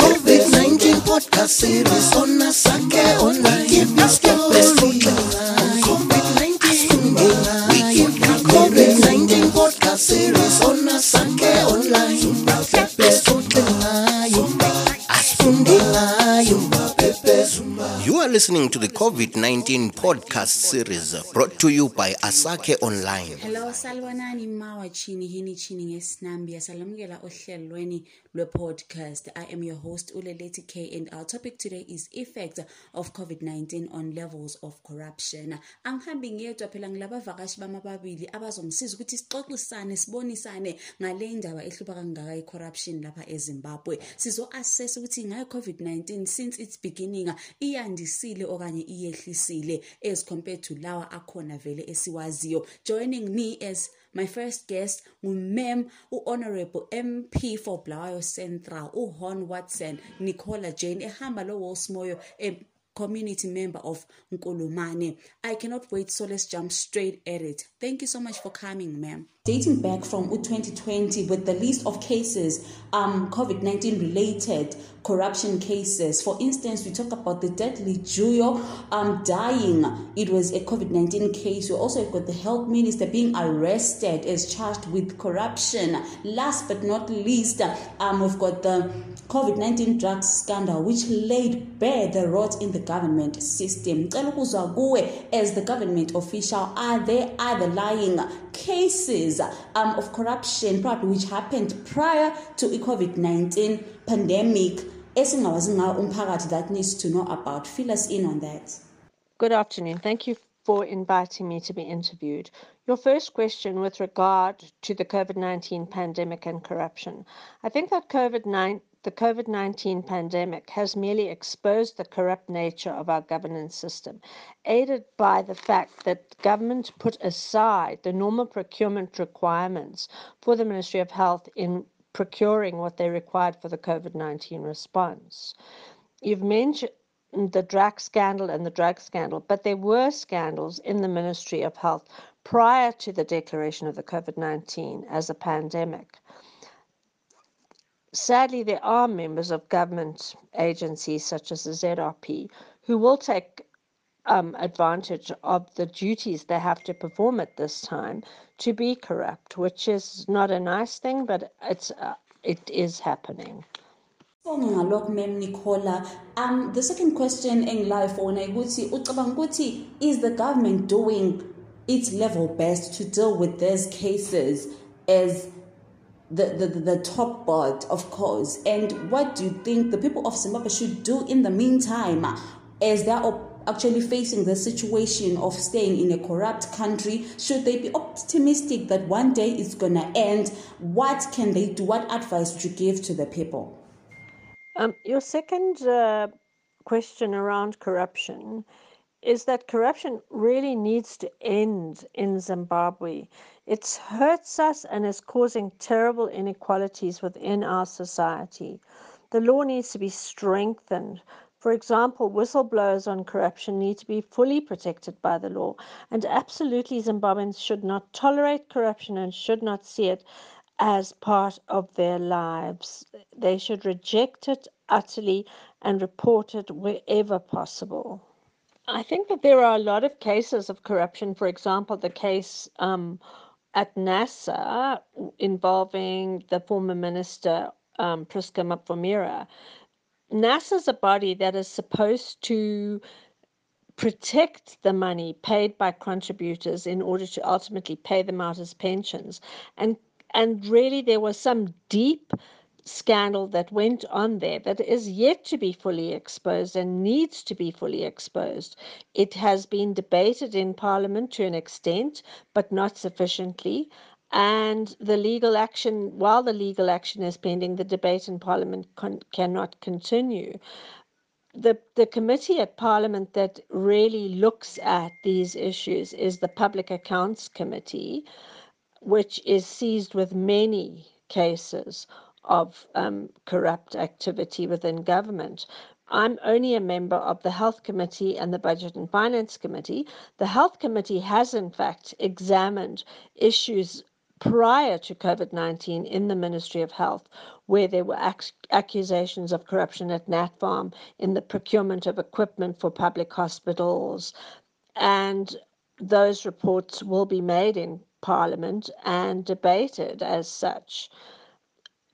COVID-19 podcast series on a Asake Online. COVID-19 We COVID 19 podcast series on a Asake Online. Asifunde ngayo. You are listening to the COVID 19 podcast series brought to you by Asake Online. Hello salwanani mawa chini hini chini ngesinambia. Salamukela ohlelweni lwe-podcast. I am your host uleleti k and our topic today is effect of covid-19 on levels of corruption. Angihambi ngedwa phela ngilabavakashi bami ababili abazongisiza ukuthi sixoxisane sibonisane ngale ndaba ehlupha kangaka i-corruption lapha ezimbabwe. Sizo-assess ukuthi ngayo covid-19 since its beginning iyandisile okanye iyehlisile as compared to lawa akhona vele esiwaziyo joining me as my first guest ngumem u-honorable mp for Bulawayo central uhon watson nicola jane ehamba lo-wolsmoyo community member of Nkulumane. I cannot wait, so let's jump straight at it. Thank you so much for coming, ma'am. Dating back from 2020 with the list of cases, um, COVID 19 related corruption cases. For instance, we talk about the deadly Juyo um, dying. It was a COVID 19 case. We also got the health minister being arrested as charged with corruption. Last but not least, um, we've got the COVID 19 drugs scandal, which laid bare the rot in the government system. As the government official, are there other lying cases um, of corruption, probably which happened prior to the COVID 19 pandemic? esingawazi ngayo umphakathi that needs to know about. Fill us in on that. Good afternoon. Thank you for inviting me to be interviewed. Your first question with regard to the COVID 19 pandemic and corruption. I think that COVID 19 the COVID 19 pandemic has merely exposed the corrupt nature of our governance system, aided by the fact that government put aside the normal procurement requirements for the Ministry of Health in procuring what they required for the COVID 19 response. You've mentioned the drug scandal and the drug scandal, but there were scandals in the Ministry of Health prior to the declaration of the COVID 19 as a pandemic. Sadly, there are members of government agencies such as the ZRP who will take um, advantage of the duties they have to perform at this time to be corrupt, which is not a nice thing, but it's uh, it is happening. Nicola um the second question fona ukuthi ucabanga ukuthi is the government doing its level best to deal with these cases as the, the, the top board, of course. And what do you think the people of Zimbabwe should do in the meantime as they are actually facing the situation of staying in a corrupt country? Should they be optimistic that one day it's going to end? What can they do? What advice would you give to the people? Um, your second uh, question around corruption is that corruption really needs to end in Zimbabwe. It hurts us and is causing terrible inequalities within our society. The law needs to be strengthened. For example, whistleblowers on corruption need to be fully protected by the law. And absolutely, Zimbabweans should not tolerate corruption and should not see it as part of their lives. They should reject it utterly and report it wherever possible. I think that there are a lot of cases of corruption. For example, the case um, at NSSA involving the former minister um, Prisca Mupfumira. NSSA is a body that is supposed to protect the money paid by contributors in order to ultimately pay them out as pensions. And and really there was some deep scandal that went on there that is yet to be fully exposed and needs to be fully exposed. It has been debated in Parliament to an extent, but not sufficiently. And the legal action, while the legal action is pending, the debate in Parliament con- cannot continue. The, the committee at Parliament that really looks at these issues is the Public Accounts Committee, which is seized with many cases of um, corrupt activity within government. I'm only a member of the Health Committee and the Budget and Finance Committee. The Health Committee has, in fact, examined issues prior to COVID 19 in the Ministry of Health, where there were ac- accusations of corruption at NatPharm in the procurement of equipment for public hospitals. And those reports will be made in Parliament and debated as such.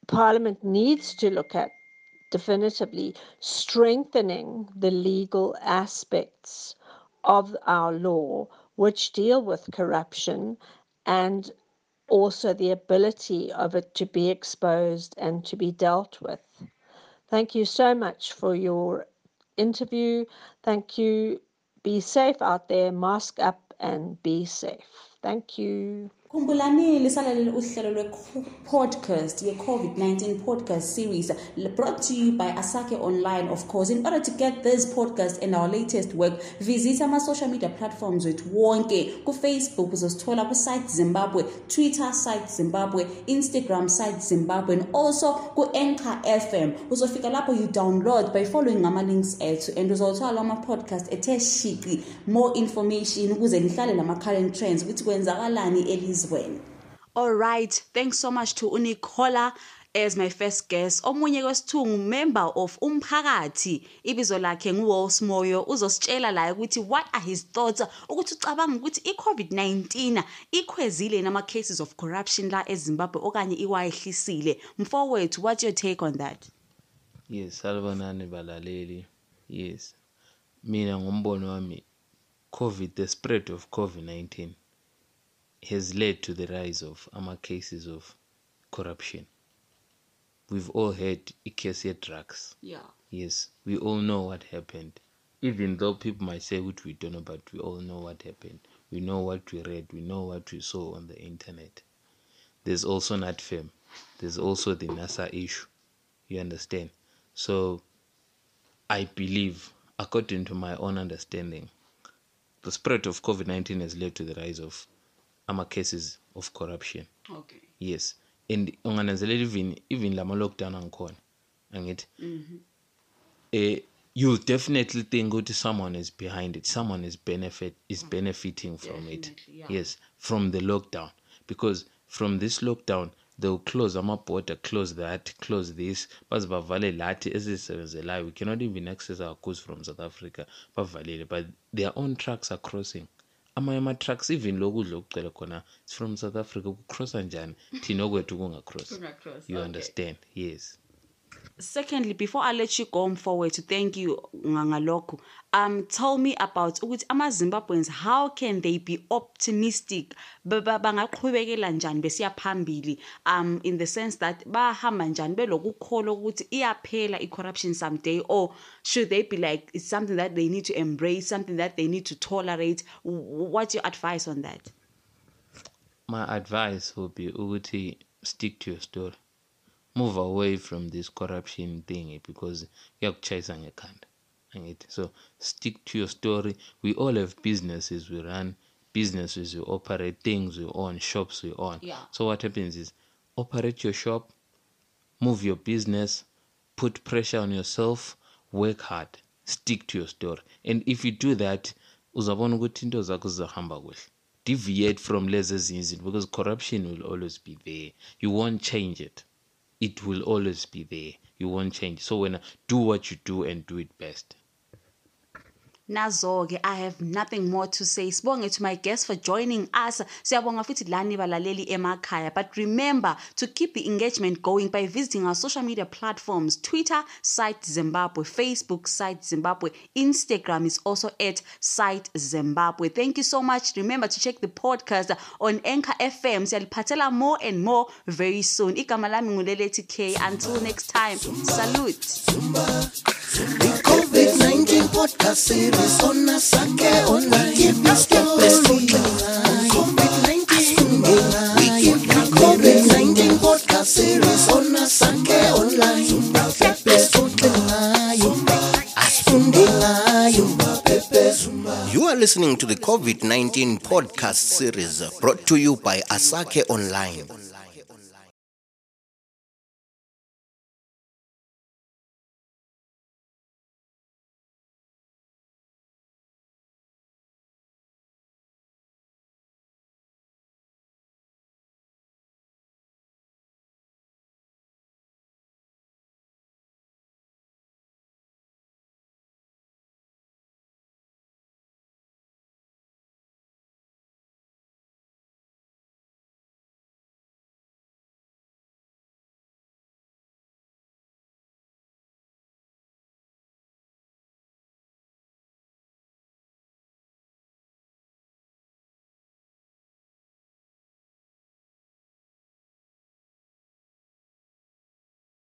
Parliament needs to look at definitively strengthening the legal aspects of our law which deal with corruption and also the ability of it to be exposed and to be dealt with. Thank you so much for your interview. Thank you. Be safe out there, mask up and be safe. Thank you. Khumbulani lisalalele uhlelo lwe-podcast ye-covid-19 podcast series brought to you by asake online of course. In order to get this podcast and our latest work visit ama-social media platforms wethu wonke kufacebook uzosithola kusite zimbabwe twitter site zimbabwe instagram site zimbabwe and also ku-anchor fm uzofika lapho you download by following ama-links ethu and uzothola ama-podcast ethe shiqi more information ukuze nihlale lama-current trends ukuthi kwenzakalani elizweni all right thanks so much to unicola as my first guest. Omunye kwesithungu member of umphakathi ibizo lakhe nguwos moyo uzositshela la ukuthi what are his thoughts ukuthi ucabanga ukuthi i-covid-19 ikhwezile nama-cases of corruption la ezimbabwe okanye iwayehlisile. Mfowethu what's your take on that? Yes salibonani balaleli. Yes mina ngombono wami covid the spread of covid-19 has led to the rise of ama cases of corruption. We've all heard icase ye-drugs yeah. Yes we all know what happened. Even though people might say what we don't know but we all know what happened. We know what we read we know what we saw on the internet. There's also NatPharm there's also the NSSA issue. You understand? So i believe according to my own understanding the spread of covid-19 has led to the rise of ama cases of corruption. Okay. Yes. And ungananzelela even even lama lockdown angikhona angithi eh you'll definitely think ukuthi someone is behind it someone is benefit is benefiting from it. Yeah. yes from the lockdown. Because from this lockdown they'll close ama-border close that close this. Baze bavale lathi ezisebenzelayo. We cannot even access our goods from south africa. Bavalile but their own trucks are crossing amanye ama-trucks even lokudla okucela khona it's from south africa kucrossa njani? Thina okwethu kungacross. Kungacross, you okay. understand? Yes. Secondly before i let you go forward to thank you ngalokho um tell me about ukuthi ama-zimbabweans how can they be optimistic? Ba- ba- bangaqhubekela njani besiya phambili? Um in the sense that bahamba njani? Belokukholwa ukuthi iyaphela i-corruption someday or should they be like it's something that they need to embrace something that they need to tolerate? What's your advice on that? My advice would be ukuthi stick to your story move away from this corruption thing because kuyakuchayisa ngekhanda angithi. So stick to your story. We all have businesses we run businesses we operate things we own shops we own. Yeah. so what happens is operate your shop move your business put pressure on yourself work hard stick to your story. And if you do that uzabona ukuthi into zakho zizahamba kuhle. Deviate from lezi ezinye izinto because corruption will always be there. You won't change it it will always be there. You won't change. So when do what you do and do it best nazo-ke i have nothing more to say. Sibonge to my guests for joining us. Siyabonga futhi lani balaleli emakhaya. But remember to keep the engagement going by visiting our social media platforms. Twitter site zimbabwe. Facebook site zimbabwe. Instagram is also at site zimbabwe. Thank you so much. Remember to check the podcast on anchor fm siyaliphathela more and more very soon. Igama lami ngulelethi k. Until next time salute The COVID-19 podcast series on Asake Online. Keep your story. COVID-19. We keep the COVID-19 podcast series on Asake Online. You are listening to the COVID 19 podcast series brought to you by Asake Online.